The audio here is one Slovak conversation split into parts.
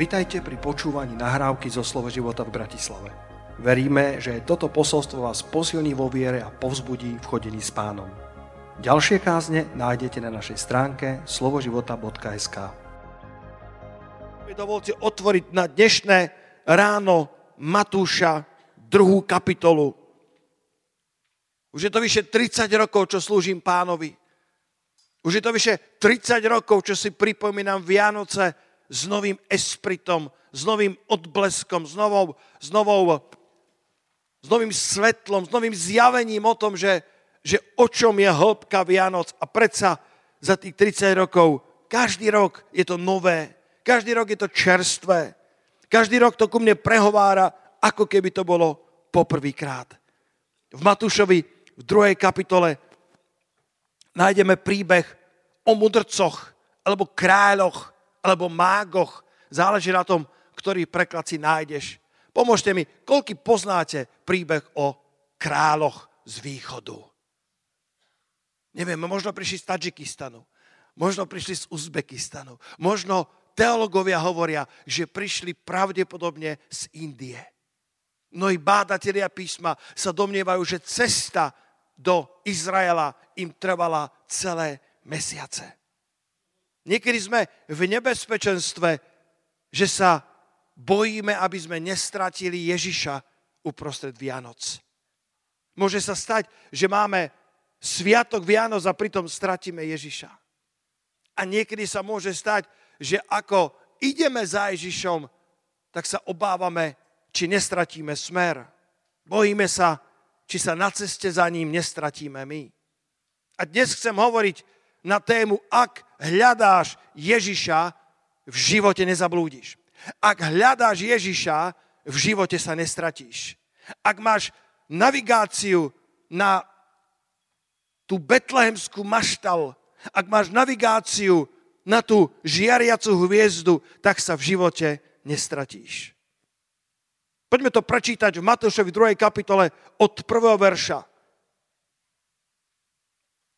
Vitajte pri počúvaní nahrávky zo Slovo života v Bratislave. Veríme, že toto posolstvo vás posilní vo viere a povzbudí v chodení s pánom. Ďalšie kázne nájdete na našej stránke slovoživota.sk Dovolte otvoriť na dnešné ráno Matúša druhú kapitolu. Už je to vyše 30 rokov, čo slúžim pánovi. Už je to vyše 30 rokov, čo si pripomínam Vianoce s novým espritom, s novým odbleskom, s, novou, s, novou, s novým svetlom, s novým zjavením o tom, že, že o čom je hĺbka Vianoc. A predsa za tých 30 rokov, každý rok je to nové, každý rok je to čerstvé, každý rok to ku mne prehovára, ako keby to bolo poprvýkrát. V Matúšovi v druhej kapitole nájdeme príbeh o mudrcoch alebo kráľoch, alebo mágoch. Záleží na tom, ktorý preklad si nájdeš. Pomôžte mi, koľky poznáte príbeh o kráľoch z východu? Neviem, možno prišli z Tadžikistanu, možno prišli z Uzbekistanu, možno teologovia hovoria, že prišli pravdepodobne z Indie. Mnohí bádatelia písma sa domnievajú, že cesta do Izraela im trvala celé mesiace. Niekedy sme v nebezpečenstve, že sa bojíme, aby sme nestratili Ježiša uprostred Vianoc. Môže sa stať, že máme sviatok Vianoc a pritom stratíme Ježiša. A niekedy sa môže stať, že ako ideme za Ježišom, tak sa obávame, či nestratíme smer. Bojíme sa, či sa na ceste za ním nestratíme my. A dnes chcem hovoriť na tému, ak hľadáš Ježiša, v živote nezablúdiš. Ak hľadáš Ježiša, v živote sa nestratíš. Ak máš navigáciu na tú betlehemskú maštal, ak máš navigáciu na tú žiariacu hviezdu, tak sa v živote nestratíš. Poďme to prečítať v Matúšovi 2. kapitole od 1. verša.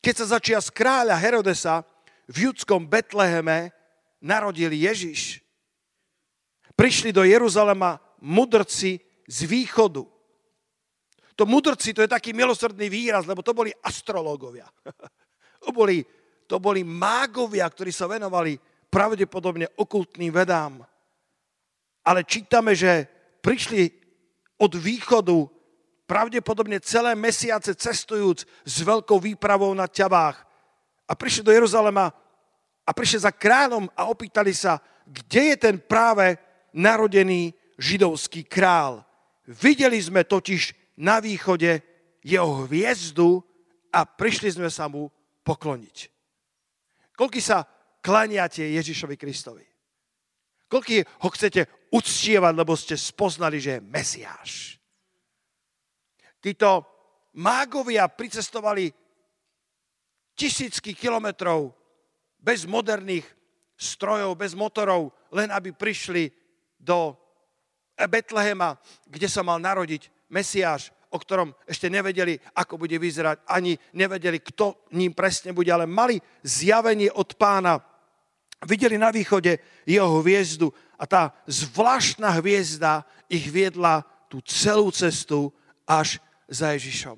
Keď sa začia z kráľa Herodesa v judskom Betleheme narodil Ježiš, prišli do Jeruzalema mudrci z východu. To mudrci, to je taký milosrdný výraz, lebo to boli astrológovia. to, boli, to boli mágovia, ktorí sa venovali pravdepodobne okultným vedám. Ale čítame, že prišli od východu pravdepodobne celé mesiace cestujúc s veľkou výpravou na ťavách a prišli do Jeruzalema a prišli za kráľom a opýtali sa, kde je ten práve narodený židovský král. Videli sme totiž na východe jeho hviezdu a prišli sme sa mu pokloniť. Koľky sa klaniate Ježišovi Kristovi? Koľky ho chcete uctievať, lebo ste spoznali, že je Mesiáš? Títo mágovia pricestovali tisícky kilometrov bez moderných strojov, bez motorov, len aby prišli do Betlehema, kde sa mal narodiť Mesiáš, o ktorom ešte nevedeli, ako bude vyzerať, ani nevedeli, kto ním presne bude, ale mali zjavenie od pána. Videli na východe jeho hviezdu a tá zvláštna hviezda ich viedla tú celú cestu až za Ježišom.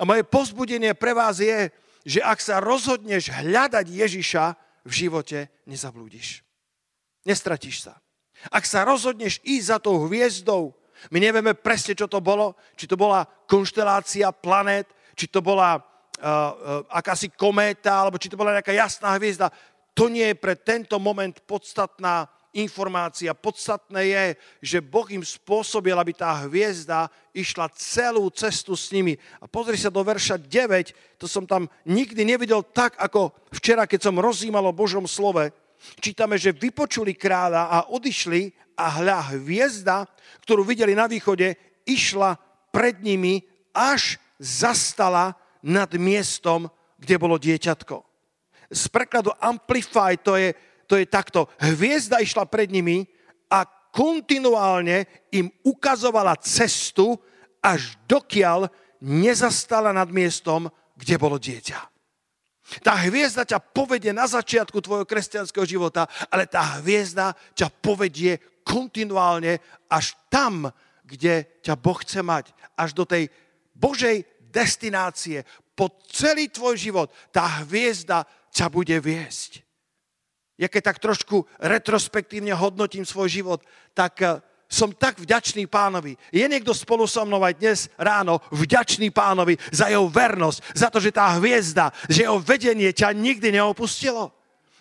A moje pozbudenie pre vás je, že ak sa rozhodneš hľadať Ježiša, v živote nezablúdiš. Nestratíš sa. Ak sa rozhodneš ísť za tou hviezdou, my nevieme presne, čo to bolo, či to bola konštelácia planét, či to bola uh, uh, akási kométa, alebo či to bola nejaká jasná hviezda. To nie je pre tento moment podstatná informácia. Podstatné je, že Boh im spôsobil, aby tá hviezda išla celú cestu s nimi. A pozri sa do verša 9, to som tam nikdy nevidel tak, ako včera, keď som rozímal o Božom slove. Čítame, že vypočuli kráľa a odišli a hľa hviezda, ktorú videli na východe, išla pred nimi, až zastala nad miestom, kde bolo dieťatko. Z prekladu Amplify to je to je takto. Hviezda išla pred nimi a kontinuálne im ukazovala cestu, až dokiaľ nezastala nad miestom, kde bolo dieťa. Tá hviezda ťa povedie na začiatku tvojho kresťanského života, ale tá hviezda ťa povedie kontinuálne až tam, kde ťa Boh chce mať. Až do tej Božej destinácie. Po celý tvoj život tá hviezda ťa bude viesť. Ja keď tak trošku retrospektívne hodnotím svoj život, tak eh, som tak vďačný pánovi. Je niekto spolu so mnou aj dnes ráno vďačný pánovi za jeho vernosť, za to, že tá hviezda, že jeho vedenie ťa nikdy neopustilo?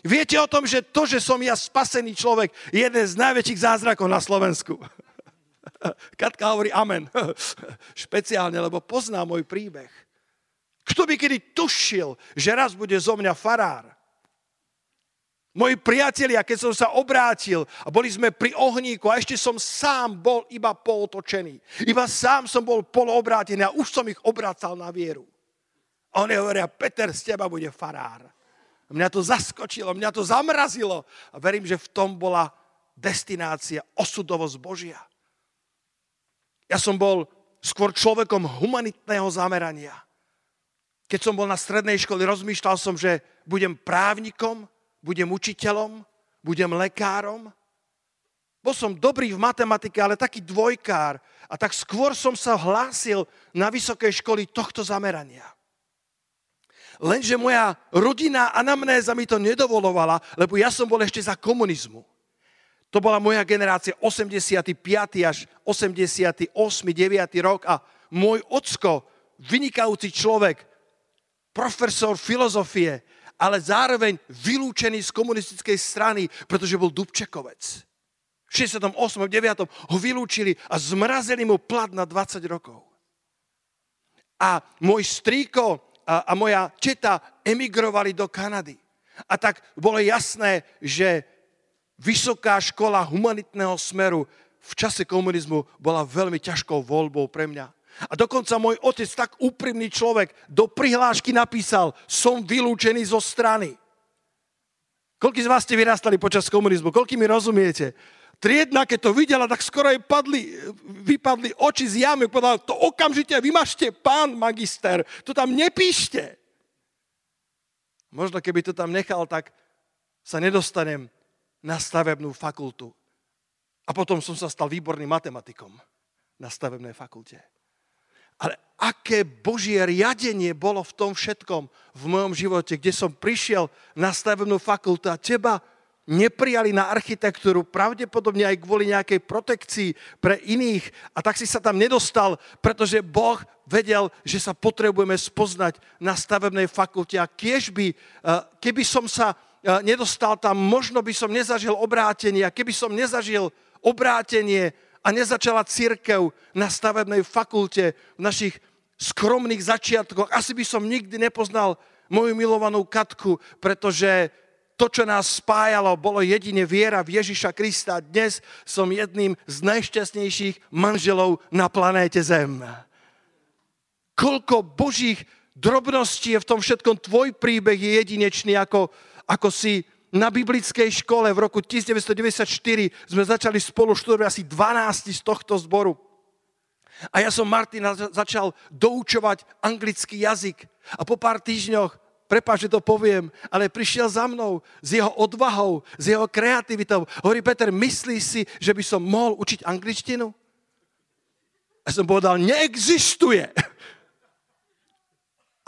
Viete o tom, že to, že som ja spasený človek, je jeden z najväčších zázrakov na Slovensku. Katka hovorí amen. Špeciálne, lebo pozná môj príbeh. Kto by kedy tušil, že raz bude zo mňa farár? Moji priatelia, keď som sa obrátil a boli sme pri ohníku a ešte som sám bol iba polotočený. Iba sám som bol poloobrátený a už som ich obracal na vieru. A oni hovoria, Peter, z teba bude farár. A mňa to zaskočilo, mňa to zamrazilo. A verím, že v tom bola destinácia, osudovosť Božia. Ja som bol skôr človekom humanitného zamerania. Keď som bol na strednej škole, rozmýšľal som, že budem právnikom, budem učiteľom, budem lekárom. Bol som dobrý v matematike, ale taký dvojkár. A tak skôr som sa hlásil na vysokej školy tohto zamerania. Lenže moja rodina anamnéza mi to nedovolovala, lebo ja som bol ešte za komunizmu. To bola moja generácia 85. až 88. 9. rok a môj ocko, vynikajúci človek, profesor filozofie, ale zároveň vylúčený z komunistickej strany, pretože bol Dubčekovec. V 68. 9. ho vylúčili a zmrazili mu plat na 20 rokov. A môj strýko a, a moja četa emigrovali do Kanady. A tak bolo jasné, že vysoká škola humanitného smeru v čase komunizmu bola veľmi ťažkou voľbou pre mňa. A dokonca môj otec, tak úprimný človek, do prihlášky napísal, som vylúčený zo strany. Koľký z vás ste vyrastali počas komunizmu? Koľký mi rozumiete? Triedna, keď to videla, tak skoro jej padli, vypadli oči z jamy. Povedala, to okamžite vymažte, pán magister, to tam nepíšte. Možno keby to tam nechal, tak sa nedostanem na stavebnú fakultu. A potom som sa stal výborným matematikom na stavebnej fakulte. Ale aké Božie riadenie bolo v tom všetkom v mojom živote, kde som prišiel na stavebnú fakultu a teba neprijali na architektúru, pravdepodobne aj kvôli nejakej protekcii pre iných. A tak si sa tam nedostal, pretože Boh vedel, že sa potrebujeme spoznať na stavebnej fakulte. A kiež by, eh, keby som sa eh, nedostal tam, možno by som nezažil obrátenie. A keby som nezažil obrátenie, a nezačala církev na stavebnej fakulte v našich skromných začiatkoch. Asi by som nikdy nepoznal moju milovanú Katku, pretože to, čo nás spájalo, bolo jedine viera v Ježiša Krista. Dnes som jedným z najšťastnejších manželov na planéte Zem. Koľko božích drobností je v tom všetkom. Tvoj príbeh je jedinečný, ako, ako si na biblickej škole v roku 1994 sme začali spolu študovať asi 12 z tohto zboru. A ja som Martina začal doučovať anglický jazyk. A po pár týždňoch, prepáč, že to poviem, ale prišiel za mnou s jeho odvahou, s jeho kreativitou. Hovorí, Peter, myslíš si, že by som mohol učiť angličtinu? A som povedal, neexistuje.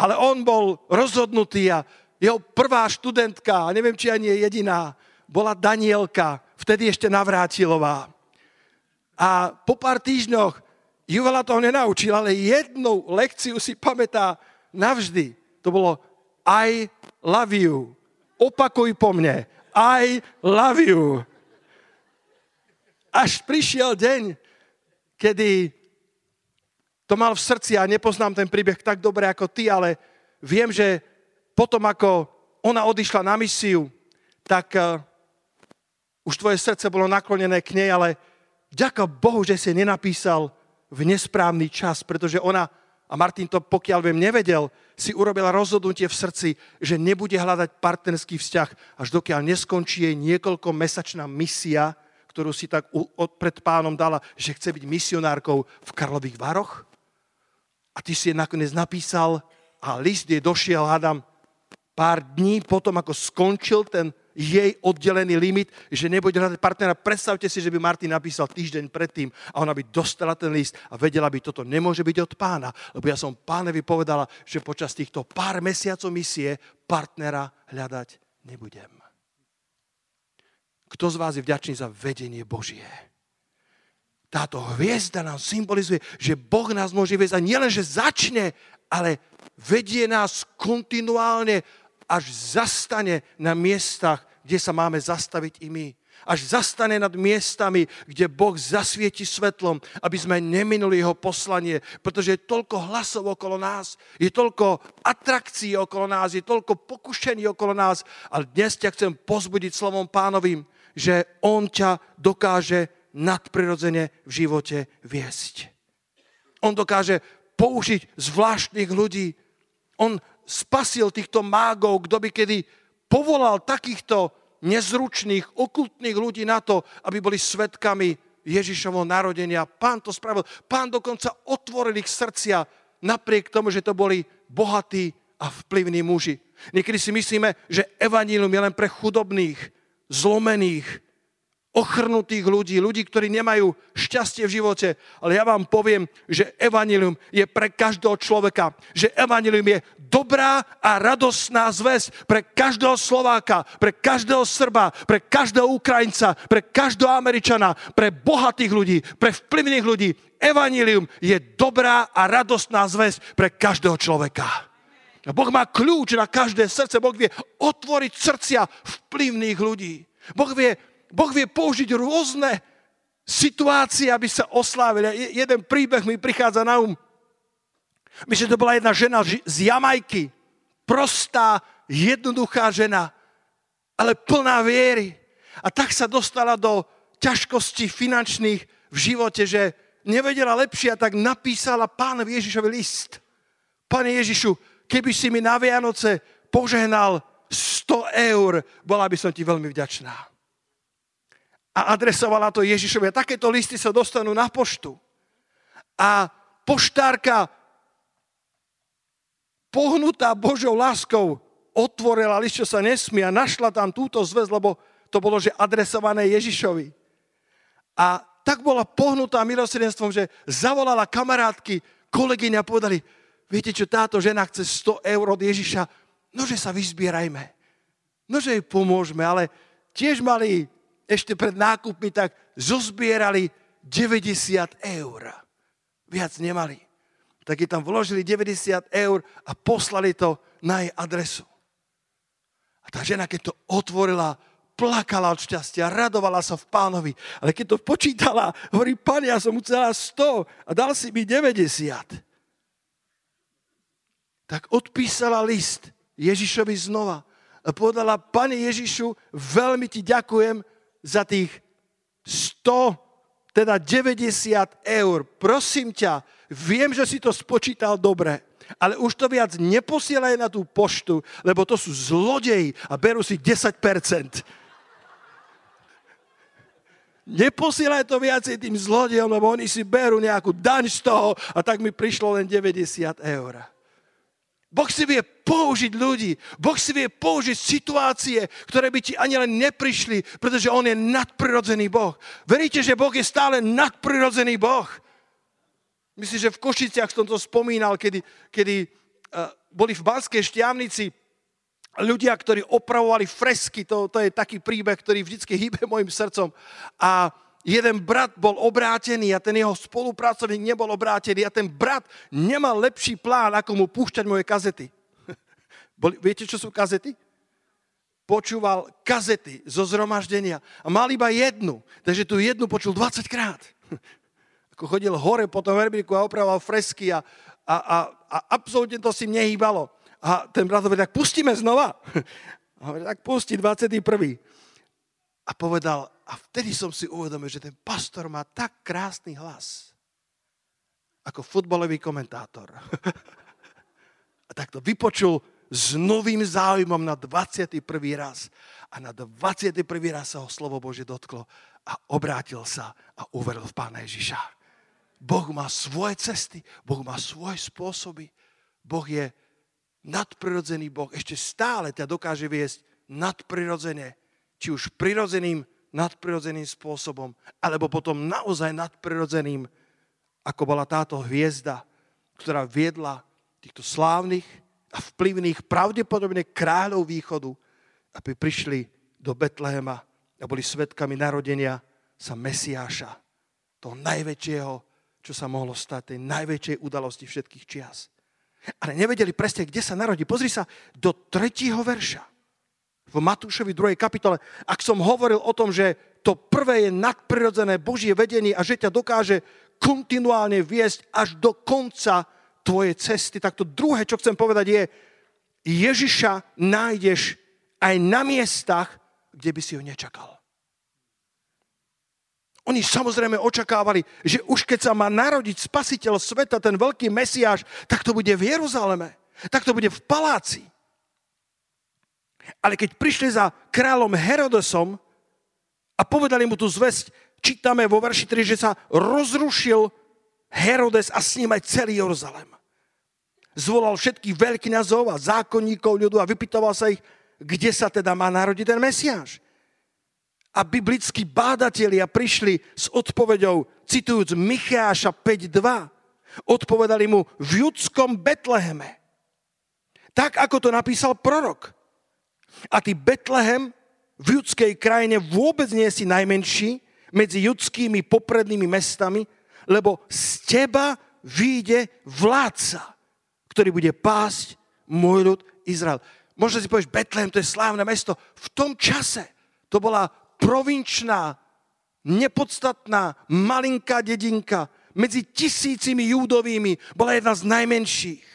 Ale on bol rozhodnutý a jeho prvá študentka, neviem, či ani je jediná, bola Danielka, vtedy ešte Navrátilová. A po pár týždňoch ju veľa toho nenaučil, ale jednu lekciu si pamätá navždy. To bolo I love you. Opakuj po mne. I love you. Až prišiel deň, kedy to mal v srdci a nepoznám ten príbeh tak dobre ako ty, ale viem, že potom, ako ona odišla na misiu, tak uh, už tvoje srdce bolo naklonené k nej, ale ďaká Bohu, že si nenapísal v nesprávny čas, pretože ona, a Martin to pokiaľ viem nevedel, si urobila rozhodnutie v srdci, že nebude hľadať partnerský vzťah, až dokiaľ neskončí jej niekoľko mesačná misia, ktorú si tak pred pánom dala, že chce byť misionárkou v Karlových Varoch. A ty si je nakoniec napísal a list je došiel, hádam, pár dní potom, ako skončil ten jej oddelený limit, že nebude hľadať partnera. Predstavte si, že by Martin napísal týždeň predtým a ona by dostala ten list a vedela by, toto nemôže byť od pána, lebo ja som pánovi povedala, že počas týchto pár mesiacov misie partnera hľadať nebudem. Kto z vás je vďačný za vedenie Božie? Táto hviezda nám symbolizuje, že Boh nás môže viesť a nielen, že začne, ale vedie nás kontinuálne až zastane na miestach, kde sa máme zastaviť i my. Až zastane nad miestami, kde Boh zasvieti svetlom, aby sme neminuli jeho poslanie, pretože je toľko hlasov okolo nás, je toľko atrakcií okolo nás, je toľko pokušení okolo nás, ale dnes ťa chcem pozbudiť slovom pánovým, že on ťa dokáže nadprirodzene v živote viesť. On dokáže použiť zvláštnych ľudí. On spasil týchto mágov, kto by kedy povolal takýchto nezručných, okultných ľudí na to, aby boli svetkami Ježišovho narodenia. Pán to spravil. Pán dokonca otvoril ich srdcia napriek tomu, že to boli bohatí a vplyvní muži. Niekedy si myslíme, že evanílium je len pre chudobných, zlomených, ochrnutých ľudí, ľudí, ktorí nemajú šťastie v živote. Ale ja vám poviem, že evanilium je pre každého človeka. Že evanilium je dobrá a radosná zväzť pre každého Slováka, pre každého Srba, pre každého Ukrajinca, pre každého Američana, pre bohatých ľudí, pre vplyvných ľudí. Evanilium je dobrá a radostná zväzť pre každého človeka. A boh má kľúč na každé srdce. Boh vie otvoriť srdcia vplyvných ľudí. Boh vie Boh vie použiť rôzne situácie, aby sa oslávili. Jeden príbeh mi prichádza na um. Myslím, to bola jedna žena z Jamajky. Prostá, jednoduchá žena, ale plná viery. A tak sa dostala do ťažkostí finančných v živote, že nevedela lepšie a tak napísala pánovi Ježišovi list. Pane Ježišu, keby si mi na Vianoce požehnal 100 eur, bola by som ti veľmi vďačná a adresovala to Ježišovi. A takéto listy sa dostanú na poštu. A poštárka pohnutá Božou láskou otvorila list, čo sa nesmie a našla tam túto zväz, lebo to bolo, že adresované Ježišovi. A tak bola pohnutá milosrdenstvom, že zavolala kamarátky, kolegyne a povedali, viete čo, táto žena chce 100 eur od Ježiša, nože sa vyzbierajme, nože jej pomôžeme, ale tiež mali ešte pred nákupmi, tak zozbierali 90 eur. Viac nemali. Tak je tam vložili 90 eur a poslali to na jej adresu. A tá žena, keď to otvorila, plakala od šťastia, radovala sa v pánovi. Ale keď to počítala, hovorí, pán, ja som mu celá 100 a dal si mi 90. Tak odpísala list Ježišovi znova a povedala, pane Ježišu, veľmi ti ďakujem, za tých 100, teda 90 eur. Prosím ťa, viem, že si to spočítal dobre, ale už to viac neposielaj na tú poštu, lebo to sú zlodeji a berú si 10%. Neposielaj to viacej tým zlodejom, lebo oni si berú nejakú daň z toho a tak mi prišlo len 90 eur. Boh si vie použiť ľudí. Boh si vie použiť situácie, ktoré by ti ani len neprišli, pretože On je nadprirodzený Boh. Veríte, že Boh je stále nadprirodzený Boh? Myslím, že v Košiciach som to spomínal, kedy, kedy uh, boli v Banskej šťavnici ľudia, ktorí opravovali fresky. To, to je taký príbeh, ktorý vždy hýbe môjim srdcom. A jeden brat bol obrátený a ten jeho spolupracovník nebol obrátený a ten brat nemal lepší plán, ako mu púšťať moje kazety. Viete, čo sú kazety? Počúval kazety zo zhromaždenia a mal iba jednu, takže tu jednu počul 20 krát. Ako chodil hore po tom verbiku a opravoval fresky a, a, a, a absolútne to si nehýbalo. A ten brat hovorí, tak pustíme znova. A hovorí, tak pusti 21. A povedal, a vtedy som si uvedomil, že ten pastor má tak krásny hlas, ako futbalový komentátor. a tak to vypočul s novým záujmom na 21. raz. A na 21. raz sa ho slovo Bože dotklo a obrátil sa a uveril v Pána Ježiša. Boh má svoje cesty, Boh má svoje spôsoby. Boh je nadprirodzený Boh ešte stále ťa dokáže viesť nadprirodzene, či už prirodzeným, nadprirodzeným spôsobom, alebo potom naozaj nadprirodzeným, ako bola táto hviezda, ktorá viedla týchto slávnych a vplyvných, pravdepodobne kráľov východu, aby prišli do Betlehema a boli svetkami narodenia sa Mesiáša, toho najväčšieho, čo sa mohlo stať, tej najväčšej udalosti všetkých čias. Ale nevedeli presne, kde sa narodí. Pozri sa do tretieho verša. V Matúšovi 2. kapitole. Ak som hovoril o tom, že to prvé je nadprirodzené Božie vedenie a že ťa dokáže kontinuálne viesť až do konca tvojej cesty, tak to druhé, čo chcem povedať je, Ježiša nájdeš aj na miestach, kde by si ho nečakal. Oni samozrejme očakávali, že už keď sa má narodiť spasiteľ sveta, ten veľký mesiáš, tak to bude v Jeruzaleme, tak to bude v paláci. Ale keď prišli za kráľom Herodesom a povedali mu tú zväzť, čítame vo verši 3, že sa rozrušil Herodes a s ním aj celý Jeruzalem. Zvolal všetkých veľkňazov a zákonníkov ľudu a vypytoval sa ich, kde sa teda má narodiť ten Mesiáš. A biblickí bádatelia prišli s odpovedou, citujúc Micháša 5.2, odpovedali mu v judskom Betleheme. Tak, ako to napísal prorok. A ty Betlehem v judskej krajine vôbec nie si najmenší medzi judskými poprednými mestami, lebo z teba vyjde vládca, ktorý bude pásť môj ľud Izrael. Možno si povieš, Betlehem, to je slávne mesto. V tom čase to bola provinčná, nepodstatná, malinká dedinka medzi tisícimi júdovými bola jedna z najmenších.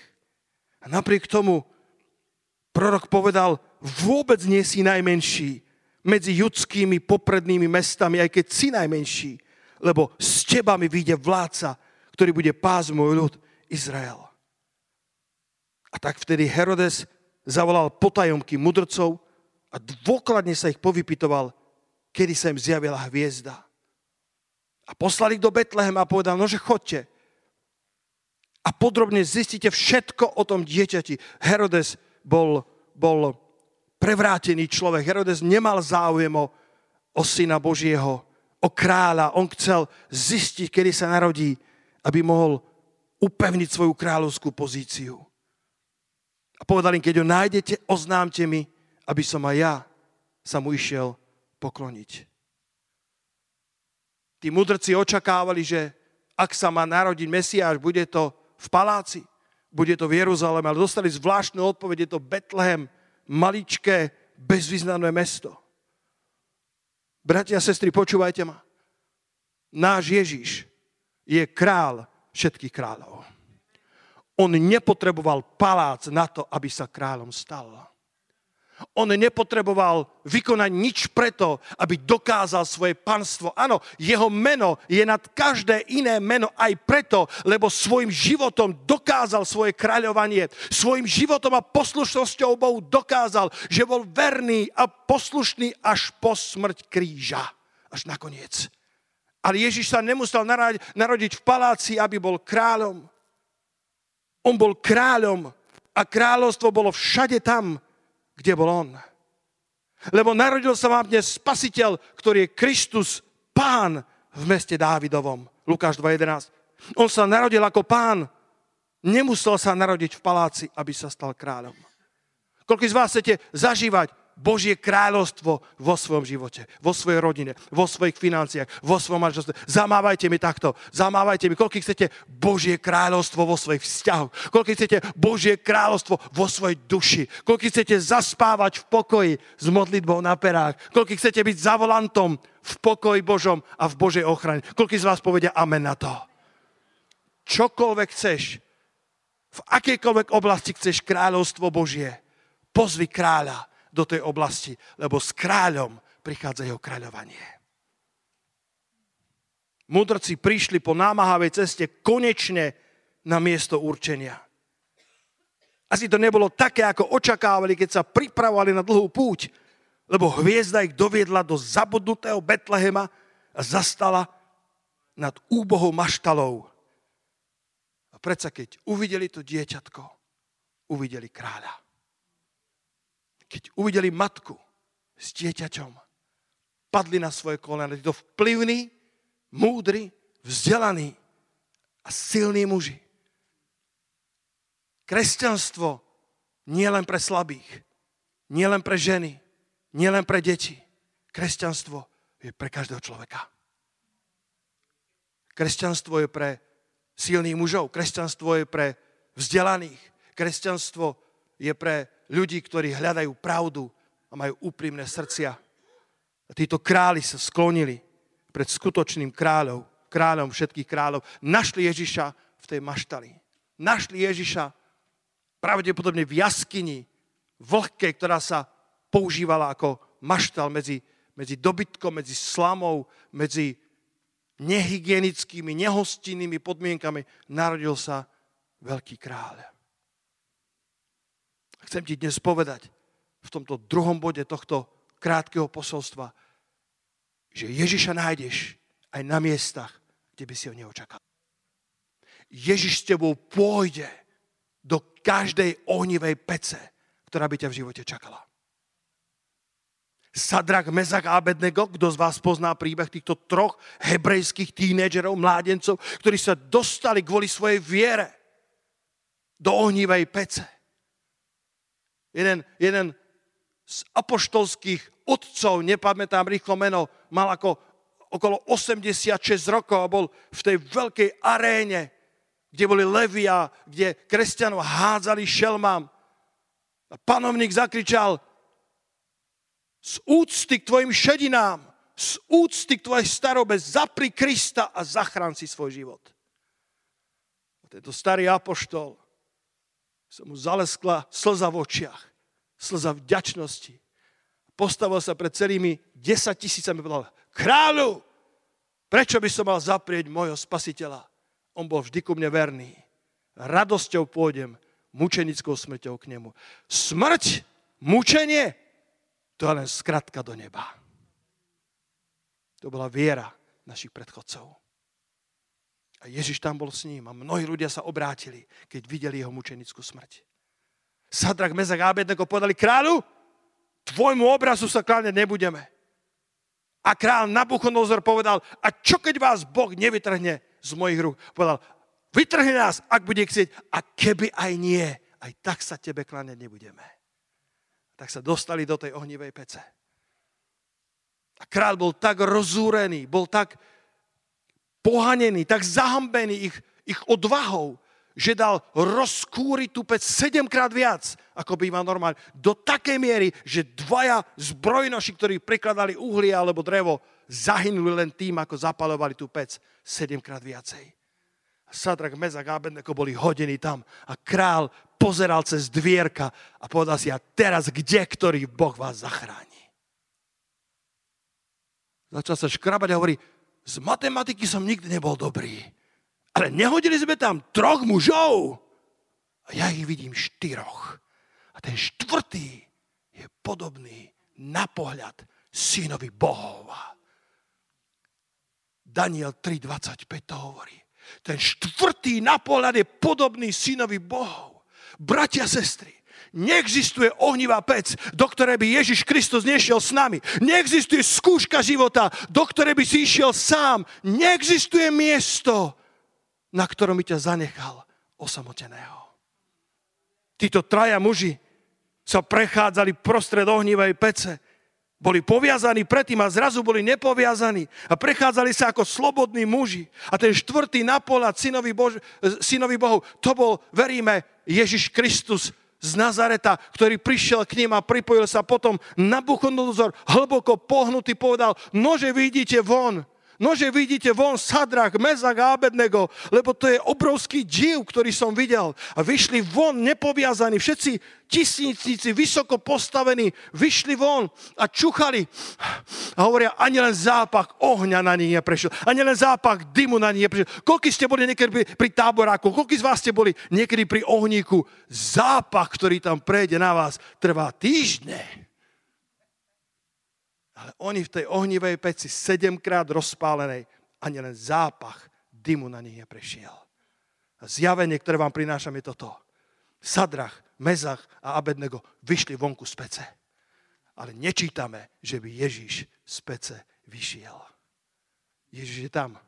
A napriek tomu prorok povedal, vôbec nie si najmenší medzi judskými poprednými mestami, aj keď si najmenší, lebo z teba mi vyjde vládca, ktorý bude pás môj ľud Izrael. A tak vtedy Herodes zavolal potajomky mudrcov a dôkladne sa ich povypitoval, kedy sa im zjavila hviezda. A poslali ich do Betlehema a povedal, no že chodte a podrobne zistíte všetko o tom dieťati. Herodes bol, bol prevrátený človek. Herodes nemal záujem o, o syna Božieho, o kráľa. On chcel zistiť, kedy sa narodí, aby mohol upevniť svoju kráľovskú pozíciu. A povedal im, keď ho nájdete, oznámte mi, aby som aj ja sa mu išiel pokloniť. Tí mudrci očakávali, že ak sa má narodiť Mesiáš, bude to v paláci, bude to v Jeruzaleme, ale dostali zvláštnu odpoveď, je to Betlehem, maličké, bezvýznamné mesto. Bratia a sestry, počúvajte ma. Náš Ježiš je král všetkých kráľov. On nepotreboval palác na to, aby sa kráľom stal. On nepotreboval vykonať nič preto, aby dokázal svoje panstvo. Áno, jeho meno je nad každé iné meno aj preto, lebo svojim životom dokázal svoje kráľovanie. Svojim životom a poslušnosťou Bohu dokázal, že bol verný a poslušný až po smrť kríža. Až nakoniec. Ale Ježiš sa nemusel narodiť v paláci, aby bol kráľom. On bol kráľom a kráľovstvo bolo všade tam, kde bol on. Lebo narodil sa vám dnes spasiteľ, ktorý je Kristus, pán v meste Dávidovom. Lukáš 2.11. On sa narodil ako pán. Nemusel sa narodiť v paláci, aby sa stal kráľom. Koľko z vás chcete zažívať Božie kráľovstvo vo svojom živote, vo svojej rodine, vo svojich financiách, vo svojom manželstve. Zamávajte mi takto, zamávajte mi, koľko chcete Božie kráľovstvo vo svojich vzťahoch, koľko chcete Božie kráľovstvo vo svojej duši, koľko chcete zaspávať v pokoji s modlitbou na perách, koľko chcete byť za volantom v pokoji Božom a v Božej ochrane. Koľko z vás povedia amen na to? Čokoľvek chceš, v akejkoľvek oblasti chceš kráľovstvo Božie, pozvi kráľa, do tej oblasti, lebo s kráľom prichádza jeho kráľovanie. Mudrci prišli po námahavej ceste konečne na miesto určenia. Asi to nebolo také, ako očakávali, keď sa pripravovali na dlhú púť, lebo hviezda ich doviedla do zabudnutého Betlehema a zastala nad úbohou maštalou. A predsa keď uvideli to dieťatko, uvideli kráľa. Keď uvideli matku s dieťaťom, padli na svoje kolena. Títo vplyvní, múdri, vzdelaní a silní muži. Kresťanstvo nie len pre slabých, nie len pre ženy, nie len pre deti. Kresťanstvo je pre každého človeka. Kresťanstvo je pre silných mužov, kresťanstvo je pre vzdelaných, kresťanstvo je pre ľudí, ktorí hľadajú pravdu a majú úprimné srdcia. A títo králi sa sklonili pred skutočným kráľom, kráľom všetkých kráľov. Našli Ježiša v tej maštali. Našli Ježiša pravdepodobne v jaskyni, vlhkej, ktorá sa používala ako maštal medzi, medzi dobytkom, medzi slamou, medzi nehygienickými, nehostinnými podmienkami narodil sa veľký kráľ. Chcem ti dnes povedať v tomto druhom bode tohto krátkeho posolstva, že Ježiša nájdeš aj na miestach, kde by si ho neočakal. Ježiš s tebou pôjde do každej ohnivej pece, ktorá by ťa v živote čakala. Sadrak, Mezak a Abednego, kto z vás pozná príbeh týchto troch hebrejských tínedžerov, mládencov, ktorí sa dostali kvôli svojej viere do ohnivej pece. Jeden, jeden z apoštolských otcov, nepamätám rýchlo meno, mal ako okolo 86 rokov a bol v tej veľkej aréne, kde boli levia, kde kresťanov hádzali šelmám. A panovník zakričal, z úcty k tvojim šedinám, z úcty k tvojej starobe, zapri Krista a zachrán si svoj život. A tento starý apoštol sa mu zaleskla slza v očiach, slza vďačnosti. Postavil sa pred celými 10 tisícami a povedal, kráľu, prečo by som mal zaprieť môjho spasiteľa? On bol vždy ku mne verný. Radosťou pôjdem, mučenickou smrťou k nemu. Smrť, mučenie, to je len skratka do neba. To bola viera našich predchodcov. A Ježiš tam bol s ním a mnohí ľudia sa obrátili, keď videli jeho mučenickú smrť. Sadrak, Mezak a Abednego povedali, kráľu, tvojmu obrazu sa kláňať nebudeme. A král Nabuchodonozor povedal, a čo keď vás Boh nevytrhne z mojich rúk? Povedal, vytrhne nás, ak bude chcieť, a keby aj nie, aj tak sa tebe kláňať nebudeme tak sa dostali do tej ohnivej pece. A král bol tak rozúrený, bol tak pohanený, tak zahambený ich, ich odvahou, že dal rozkúriť tú pec sedemkrát viac, ako býva normálne. Do takej miery, že dvaja zbrojnoši, ktorí prikladali uhlie alebo drevo, zahynuli len tým, ako zapalovali tú pec sedemkrát viacej. Sadrak, Mezak a Abednego boli hodení tam a král pozeral cez dvierka a povedal si, a teraz kde, ktorý Boh vás zachráni? Začal sa škrabať a hovorí, z matematiky som nikdy nebol dobrý, ale nehodili sme tam troch mužov a ja ich vidím štyroch. A ten štvrtý je podobný na pohľad synovi bohov. Daniel 3.25 to hovorí. Ten štvrtý na pohľad je podobný synovi Bohov. Bratia, sestry, neexistuje ohnivá pec, do ktorej by Ježiš Kristus nešiel s nami. Neexistuje skúška života, do ktorej by si išiel sám. Neexistuje miesto, na ktorom by ťa zanechal osamoteného. Títo traja muži sa prechádzali prostred ohnivej pece boli poviazaní predtým a zrazu boli nepoviazaní a prechádzali sa ako slobodní muži. A ten štvrtý napolad synovi, Bož, synovi Bohu, to bol, veríme, Ježiš Kristus z Nazareta, ktorý prišiel k ním a pripojil sa potom na Buchonozor, hlboko pohnutý, povedal, nože vidíte von, Nože vidíte von Sadrach, Mezak a Abednego, lebo to je obrovský div, ktorý som videl. A vyšli von nepoviazaní, všetci tisícnici, vysoko postavení, vyšli von a čuchali. A hovoria, ani len zápach ohňa na nich neprešiel, ani len zápach dymu na nich neprešiel. Koľko ste boli niekedy pri, pri táboráku, koľko z vás ste boli niekedy pri ohníku. Zápach, ktorý tam prejde na vás, trvá týždne. Ale oni v tej ohnivej peci sedemkrát rozpálenej ani len zápach dymu na nich neprešiel. A zjavenie, ktoré vám prinášam, je toto. Sadrach, Mezach a Abednego vyšli vonku z pece. Ale nečítame, že by Ježíš z pece vyšiel. Ježíš je tam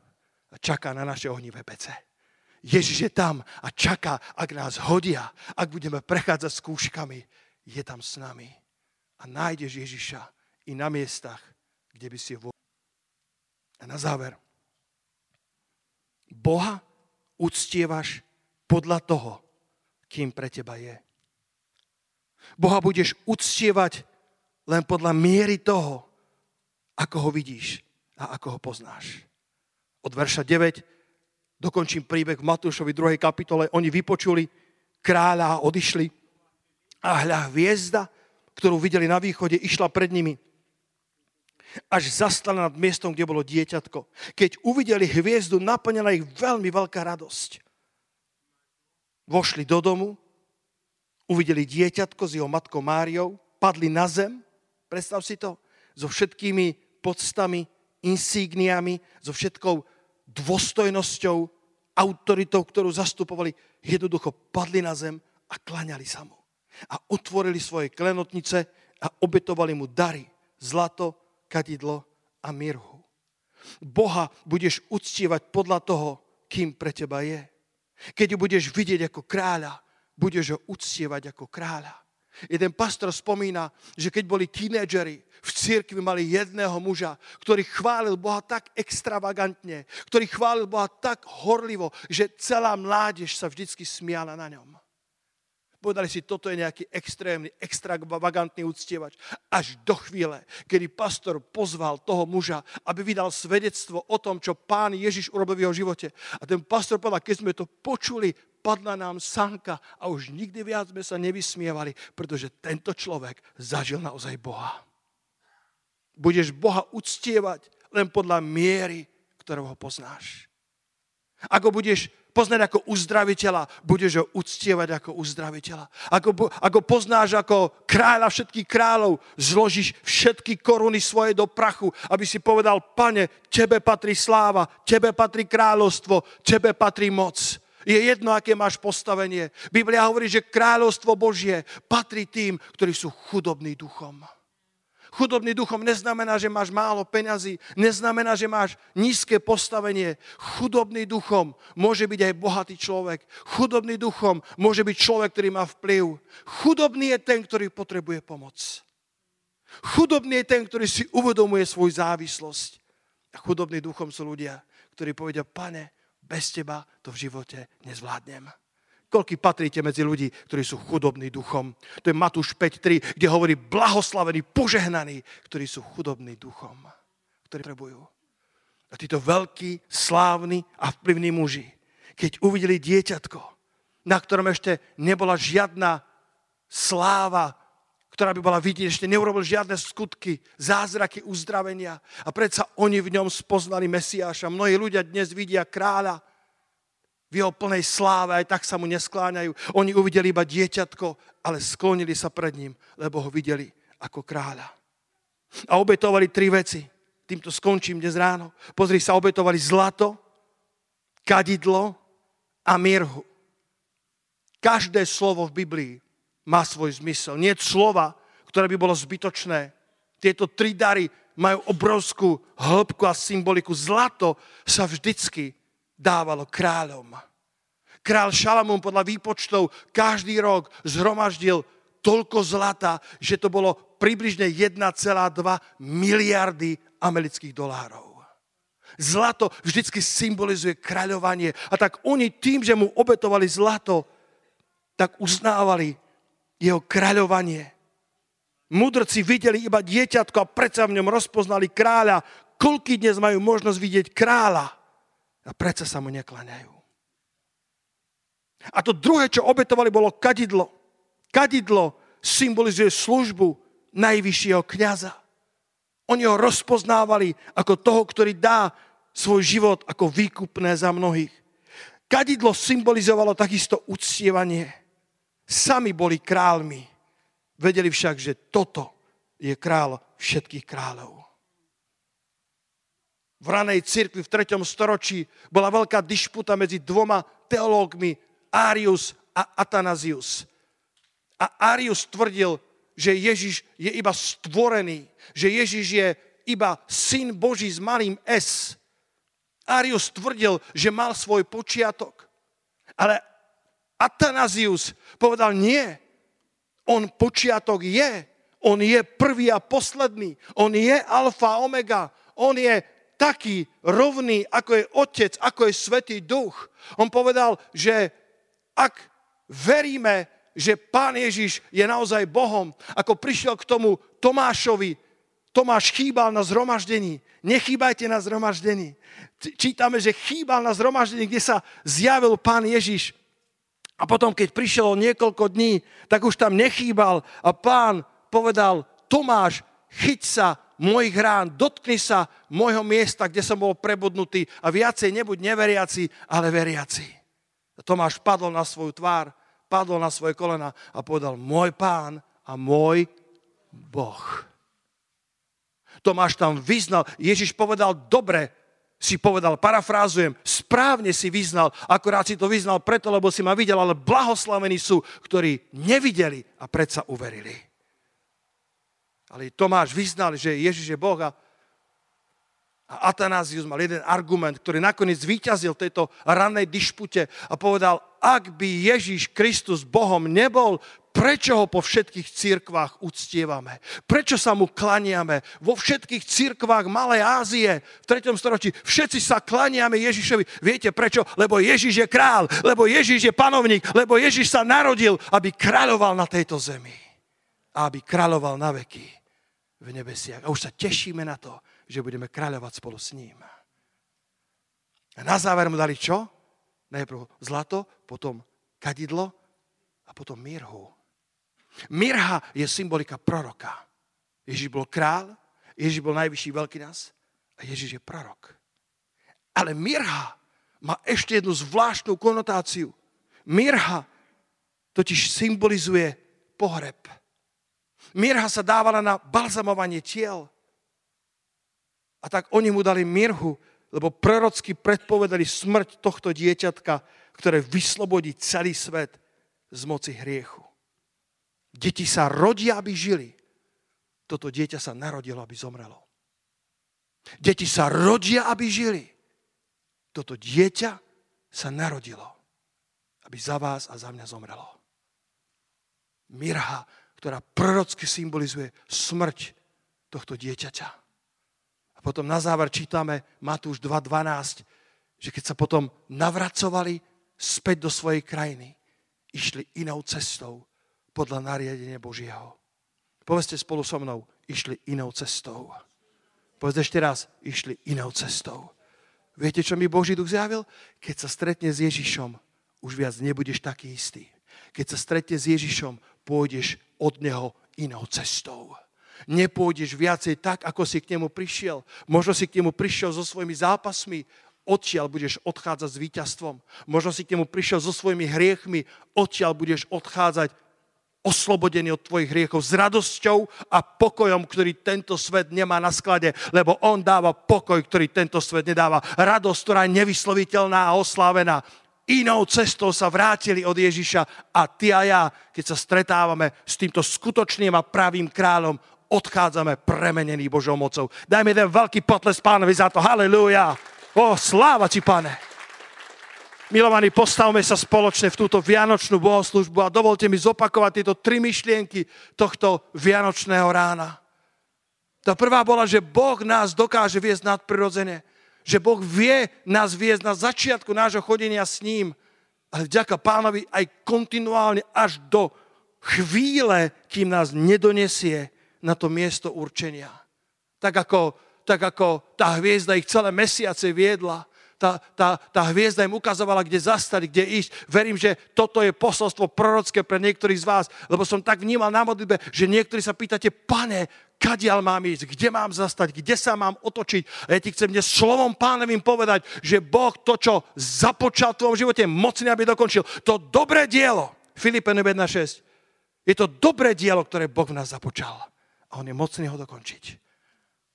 a čaká na naše ohnivé pece. Ježiš je tam a čaká, ak nás hodia, ak budeme prechádzať skúškami, je tam s nami. A nájdeš Ježiša i na miestach, kde by si ho... A na záver. Boha uctievaš podľa toho, kým pre teba je. Boha budeš uctievať len podľa miery toho, ako ho vidíš a ako ho poznáš. Od verša 9 dokončím príbeh v Matúšovi 2. kapitole. Oni vypočuli kráľa a odišli. A hľa hviezda, ktorú videli na východe, išla pred nimi. Až zastala nad miestom, kde bolo dieťatko. Keď uvideli hviezdu, naplnila ich veľmi veľká radosť. Vošli do domu, uvideli dieťatko s jeho matkou Máriou, padli na zem, predstav si to, so všetkými podstami, insígniami, so všetkou dôstojnosťou, autoritou, ktorú zastupovali, jednoducho padli na zem a klaňali sa mu. A otvorili svoje klenotnice a obetovali mu dary, zlato, kadidlo a mirhu. Boha budeš uctievať podľa toho, kým pre teba je. Keď ju budeš vidieť ako kráľa, budeš ho uctievať ako kráľa. Jeden pastor spomína, že keď boli tínedžeri, v cirkvi mali jedného muža, ktorý chválil Boha tak extravagantne, ktorý chválil Boha tak horlivo, že celá mládež sa vždycky smiala na ňom. Povedali si, toto je nejaký extrémny, extravagantný uctievač. Až do chvíle, kedy pastor pozval toho muža, aby vydal svedectvo o tom, čo pán Ježiš urobil v jeho živote. A ten pastor povedal, keď sme to počuli, padla nám sanka a už nikdy viac sme sa nevysmievali, pretože tento človek zažil naozaj Boha. Budeš Boha uctievať len podľa miery, ktorého ho poznáš. Ako budeš poznať ako uzdraviteľa, budeš ho uctievať ako uzdraviteľa. Ako, ako poznáš ako kráľa všetkých kráľov, zložíš všetky koruny svoje do prachu, aby si povedal, pane, tebe patrí sláva, tebe patrí kráľovstvo, tebe patrí moc. Je jedno, aké máš postavenie. Biblia hovorí, že kráľovstvo Božie patrí tým, ktorí sú chudobní duchom. Chudobný duchom neznamená, že máš málo peňazí, neznamená, že máš nízke postavenie. Chudobný duchom môže byť aj bohatý človek. Chudobný duchom môže byť človek, ktorý má vplyv. Chudobný je ten, ktorý potrebuje pomoc. Chudobný je ten, ktorý si uvedomuje svoju závislosť. A chudobný duchom sú ľudia, ktorí povedia, pane, bez teba to v živote nezvládnem. Koľký patríte medzi ľudí, ktorí sú chudobní duchom? To je Matúš 5.3, kde hovorí blahoslavení, požehnaní, ktorí sú chudobní duchom. Ktorí trebujú. A títo veľkí, slávni a vplyvní muži, keď uvideli dieťatko, na ktorom ešte nebola žiadna sláva, ktorá by bola vidieť, ešte neurobil žiadne skutky, zázraky uzdravenia. A predsa oni v ňom spoznali Mesiáša. Mnohí ľudia dnes vidia kráľa, v jeho plnej sláve, aj tak sa mu neskláňajú. Oni uvideli iba dieťatko, ale sklonili sa pred ním, lebo ho videli ako kráľa. A obetovali tri veci. Týmto skončím dnes ráno. Pozri sa, obetovali zlato, kadidlo a mirhu. Každé slovo v Biblii má svoj zmysel. Nie slova, ktoré by bolo zbytočné. Tieto tri dary majú obrovskú hĺbku a symboliku. Zlato sa vždycky dávalo kráľom. Král Šalamún podľa výpočtov každý rok zhromaždil toľko zlata, že to bolo približne 1,2 miliardy amerických dolárov. Zlato vždycky symbolizuje kráľovanie. A tak oni tým, že mu obetovali zlato, tak uznávali jeho kráľovanie. Mudrci videli iba dieťatko a predsa v ňom rozpoznali kráľa. Koľký dnes majú možnosť vidieť kráľa? A predsa sa mu nekláňajú. A to druhé, čo obetovali, bolo kadidlo. Kadidlo symbolizuje službu najvyššieho kniaza. Oni ho rozpoznávali ako toho, ktorý dá svoj život ako výkupné za mnohých. Kadidlo symbolizovalo takisto uctievanie. Sami boli kráľmi. Vedeli však, že toto je král všetkých kráľov v ranej cirkvi v 3. storočí bola veľká dišputa medzi dvoma teológmi, Arius a Atanazius. A Arius tvrdil, že Ježiš je iba stvorený, že Ježiš je iba syn Boží s malým S. Arius tvrdil, že mal svoj počiatok. Ale Atanazius povedal, nie, on počiatok je, on je prvý a posledný, on je alfa omega, on je taký rovný, ako je Otec, ako je Svetý Duch. On povedal, že ak veríme, že Pán Ježiš je naozaj Bohom, ako prišiel k tomu Tomášovi, Tomáš chýbal na zhromaždení. Nechýbajte na zhromaždení. Čítame, že chýbal na zhromaždení, kde sa zjavil Pán Ježiš. A potom, keď prišiel niekoľko dní, tak už tam nechýbal a pán povedal, Tomáš, chyť sa mojich rán, dotkni sa môjho miesta, kde som bol prebudnutý a viacej nebuď neveriaci, ale veriaci. Tomáš padol na svoju tvár, padol na svoje kolena a povedal, môj pán a môj Boh. Tomáš tam vyznal, Ježiš povedal, dobre, si povedal, parafrázujem, správne si vyznal, akorát si to vyznal preto, lebo si ma videl, ale blahoslavení sú, ktorí nevideli a predsa uverili. Ale Tomáš vyznal, že Ježiš je Boh a Atanázius mal jeden argument, ktorý nakoniec zvíťazil v tejto rannej dišpute a povedal, ak by Ježiš Kristus Bohom nebol, prečo ho po všetkých cirkvách uctievame? Prečo sa mu klaniame? Vo všetkých cirkvách Malej Ázie v 3. storočí všetci sa klaniame Ježišovi. Viete prečo? Lebo Ježiš je král, lebo Ježiš je panovník, lebo Ježiš sa narodil, aby kráľoval na tejto zemi. A aby kráľoval na veky v nebesiach. A už sa tešíme na to, že budeme kráľovať spolu s ním. A na záver mu dali čo? Najprv zlato, potom kadidlo a potom mirhu. Mirha je symbolika proroka. Ježiš bol král, Ježiš bol najvyšší nás a Ježiš je prorok. Ale mirha má ešte jednu zvláštnu konotáciu. Mirha totiž symbolizuje pohreb. Mirha sa dávala na balzamovanie tiel. A tak oni mu dali mirhu, lebo prorocky predpovedali smrť tohto dieťatka, ktoré vyslobodí celý svet z moci hriechu. Deti sa rodia, aby žili. Toto dieťa sa narodilo, aby zomrelo. Deti sa rodia, aby žili. Toto dieťa sa narodilo, aby za vás a za mňa zomrelo. Mirha, ktorá prorocky symbolizuje smrť tohto dieťaťa. A potom na záver čítame Matúš 2.12, že keď sa potom navracovali späť do svojej krajiny, išli inou cestou podľa nariadenia Božieho. Povedzte spolu so mnou, išli inou cestou. Povedzte ešte raz, išli inou cestou. Viete, čo mi Boží duch zjavil? Keď sa stretne s Ježišom, už viac nebudeš taký istý. Keď sa stretne s Ježišom, pôjdeš od Neho inou cestou nepôjdeš viacej tak, ako si k nemu prišiel. Možno si k nemu prišiel so svojimi zápasmi, odtiaľ budeš odchádzať s víťazstvom. Možno si k nemu prišiel so svojimi hriechmi, odtiaľ budeš odchádzať oslobodený od tvojich hriechov s radosťou a pokojom, ktorý tento svet nemá na sklade, lebo on dáva pokoj, ktorý tento svet nedáva. Radosť, ktorá je nevysloviteľná a oslávená. Inou cestou sa vrátili od Ježiša a ty a ja, keď sa stretávame s týmto skutočným a pravým kráľom, odchádzame premenení Božou mocou. Dajme jeden veľký potles pánovi za to. Halelúja. O, sláva ti, pane. Milovaní, postavme sa spoločne v túto vianočnú bohoslužbu a dovolte mi zopakovať tieto tri myšlienky tohto vianočného rána. Tá prvá bola, že Boh nás dokáže viesť nadprirodzene. Že Boh vie nás viesť na začiatku nášho chodenia s ním, ale vďaka pánovi aj kontinuálne až do chvíle, kým nás nedonesie na to miesto určenia. Tak ako, tak ako tá hviezda ich celé mesiace viedla, tá, tá, tá hviezda im ukazovala, kde zastať, kde ísť. Verím, že toto je posolstvo prorocké pre niektorých z vás, lebo som tak vnímal na modlitbe, že niektorí sa pýtate, pane, kadiaľ mám ísť, kde mám zastať, kde sa mám otočiť. A ja ti chcem dnes slovom pánovým povedať, že Boh to, čo započal v tvojom živote, je mocný, aby dokončil. To dobré dielo, Filipe 1.6, je to dobré dielo, ktoré Boh v nás započal a on je mocný ho dokončiť.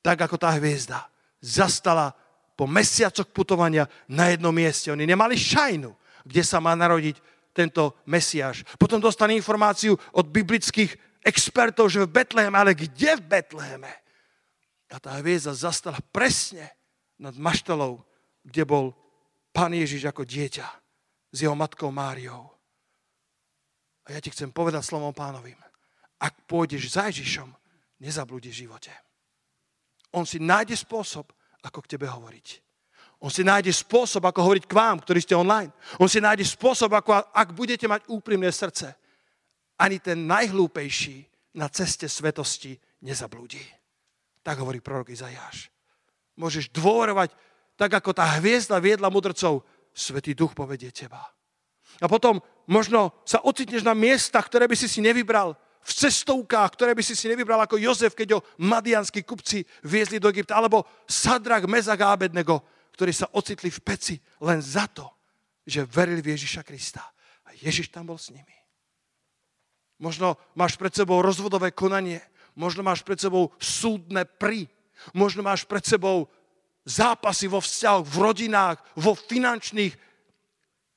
Tak ako tá hviezda zastala po mesiacoch putovania na jednom mieste. Oni nemali šajnu, kde sa má narodiť tento Mesiáš. Potom dostane informáciu od biblických expertov, že v Betleheme, ale kde v Betleheme? A tá hviezda zastala presne nad maštalou, kde bol Pán Ježiš ako dieťa s jeho matkou Máriou. A ja ti chcem povedať slovom pánovým. Ak pôjdeš za Ježišom, nezablúdiš v živote. On si nájde spôsob, ako k tebe hovoriť. On si nájde spôsob, ako hovoriť k vám, ktorí ste online. On si nájde spôsob, ako ak budete mať úprimné srdce. Ani ten najhlúpejší na ceste svetosti nezablúdi. Tak hovorí prorok Izajáš. Môžeš dôverovať, tak ako tá hviezda viedla mudrcov, Svetý duch povedie teba. A potom možno sa ocitneš na miestach, ktoré by si si nevybral, v cestovkách, ktoré by si si nevybral ako Jozef, keď ho madianskí kupci viezli do Egypta, alebo Sadrak, Mezak a Abednego, ktorí sa ocitli v peci len za to, že verili v Ježiša Krista. A Ježiš tam bol s nimi. Možno máš pred sebou rozvodové konanie, možno máš pred sebou súdne pri, možno máš pred sebou zápasy vo vzťahoch, v rodinách, vo finančných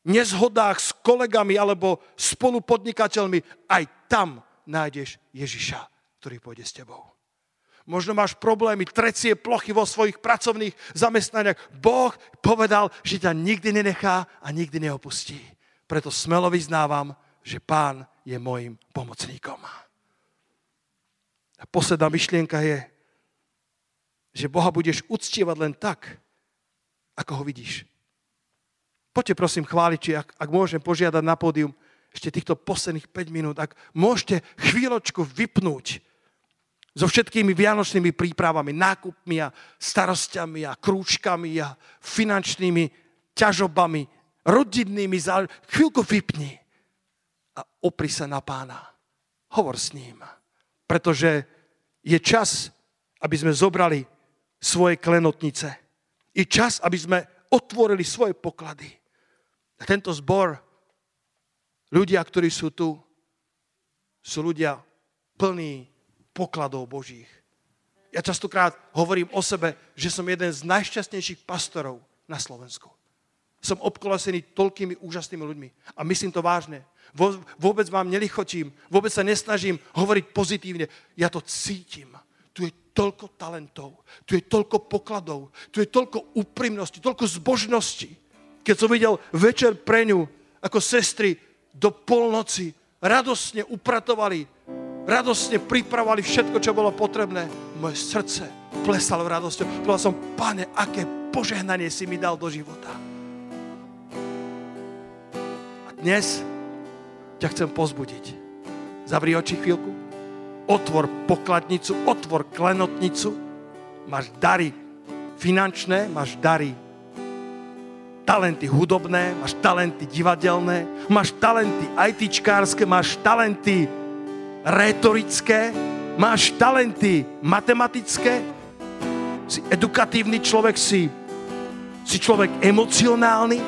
nezhodách s kolegami alebo spolupodnikateľmi. Aj tam nájdeš Ježiša, ktorý pôjde s tebou. Možno máš problémy, trecie plochy vo svojich pracovných zamestnaniach. Boh povedal, že ťa nikdy nenechá a nikdy neopustí. Preto smelo vyznávam, že Pán je môjim pomocníkom. A posledná myšlienka je, že Boha budeš uctievať len tak, ako ho vidíš. Poďte prosím chváliť, či ak, ak môžem požiadať na pódium ešte týchto posledných 5 minút, ak môžete chvíľočku vypnúť so všetkými vianočnými prípravami, nákupmi a starostiami a krúčkami a finančnými ťažobami, rodinnými záležitostiami. Chvíľku vypni a opri sa na pána. Hovor s ním. Pretože je čas, aby sme zobrali svoje klenotnice. Je čas, aby sme otvorili svoje poklady. A tento zbor, ľudia, ktorí sú tu, sú ľudia plní pokladov Božích. Ja častokrát hovorím o sebe, že som jeden z najšťastnejších pastorov na Slovensku. Som obkolesený toľkými úžasnými ľuďmi. A myslím to vážne. Vôbec vám nelichotím, vôbec sa nesnažím hovoriť pozitívne. Ja to cítim. Tu je toľko talentov, tu je toľko pokladov, tu je toľko úprimnosti, toľko zbožnosti. Keď som videl večer pre ňu, ako sestry do polnoci radostne upratovali radostne pripravovali všetko, čo bolo potrebné. Moje srdce plesalo v radosťou. Povedal som, pane, aké požehnanie si mi dal do života. A dnes ťa chcem pozbudiť. Zavri oči chvíľku, otvor pokladnicu, otvor klenotnicu, máš dary finančné, máš dary talenty hudobné, máš talenty divadelné, máš talenty ITčkárske, máš talenty rétorické, máš talenty matematické, si edukatívny človek, si, si človek emocionálny,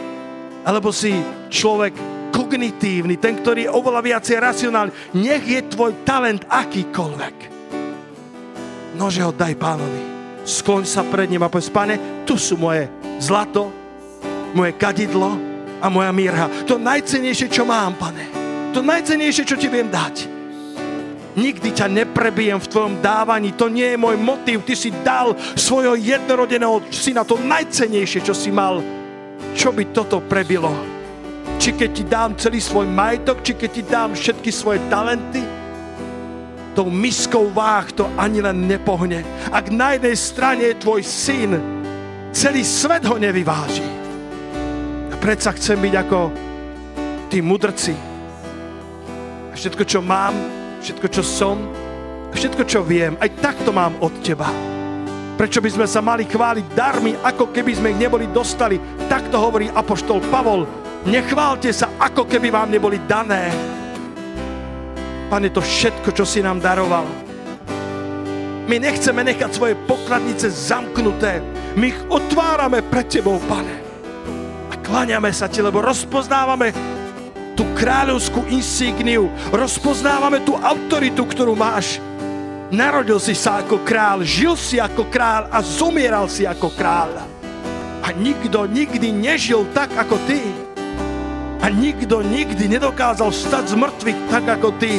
alebo si človek kognitívny, ten, ktorý je oveľa viacej racionálny. Nech je tvoj talent akýkoľvek. Nože ho daj pánovi. Skloň sa pred ním a povedz, pane, tu sú moje zlato, moje kadidlo a moja mírha. To najcenejšie, čo mám, pane. To najcenejšie, čo ti viem dať. Nikdy ťa neprebijem v tvojom dávaní. To nie je môj motiv. Ty si dal svojho jednorodeného syna to najcenejšie, čo si mal. Čo by toto prebilo? Či keď ti dám celý svoj majetok, či keď ti dám všetky svoje talenty, tou miskou váh to ani len nepohne. Ak na jednej strane je tvoj syn, celý svet ho nevyváži. Predsa chcem byť ako tí mudrci. A všetko, čo mám, všetko, čo som, všetko, čo viem, aj takto mám od teba. Prečo by sme sa mali chváliť darmi, ako keby sme ich neboli dostali? Takto hovorí apoštol Pavol. Nechválte sa, ako keby vám neboli dané. Pane, to všetko, čo si nám daroval. My nechceme nechať svoje pokladnice zamknuté. My ich otvárame pred Tebou, Pane. Kláňame sa Ti, lebo rozpoznávame tú kráľovskú insígniu, rozpoznávame tú autoritu, ktorú máš. Narodil si sa ako král, žil si ako král a zomieral si ako král. A nikto nikdy nežil tak ako ty. A nikto nikdy nedokázal stať z mŕtvych tak ako ty.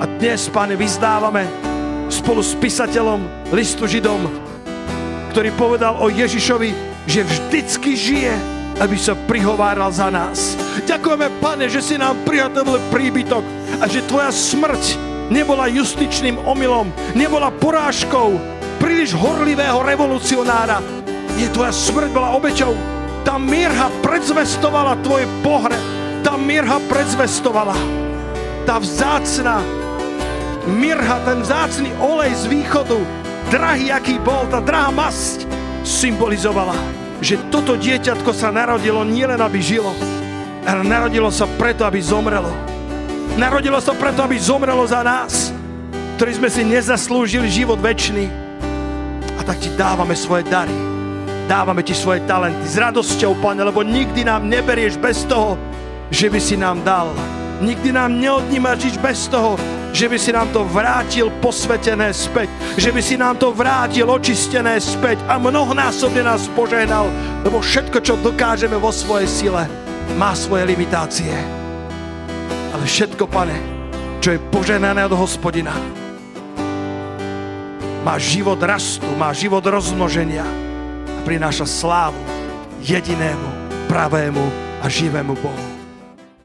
A dnes, pane, vyzdávame spolu s písateľom listu Židom, ktorý povedal o Ježišovi, že vždycky žije, aby sa prihováral za nás. Ďakujeme, pane, že si nám prihotovil príbytok a že tvoja smrť nebola justičným omylom, nebola porážkou príliš horlivého revolucionára. Je tvoja smrť bola obeťou. Tá mirha predzvestovala tvoje pohre. Tá mirha predzvestovala. Tá vzácna mirha, ten vzácný olej z východu, drahý, aký bol, tá drahá masť, symbolizovala, že toto dieťatko sa narodilo nielen, aby žilo, ale narodilo sa preto, aby zomrelo. Narodilo sa preto, aby zomrelo za nás, ktorí sme si nezaslúžili život väčší. A tak ti dávame svoje dary. Dávame ti svoje talenty s radosťou, Pane, lebo nikdy nám neberieš bez toho, že by si nám dal. Nikdy nám neodnímaš nič bez toho, že by si nám to vrátil posvetené späť, že by si nám to vrátil očistené späť a mnohonásobne nás požehnal, lebo všetko, čo dokážeme vo svojej sile, má svoje limitácie. Ale všetko, pane, čo je poženané od hospodina, má život rastu, má život rozmnoženia a prináša slávu jedinému, pravému a živému Bohu.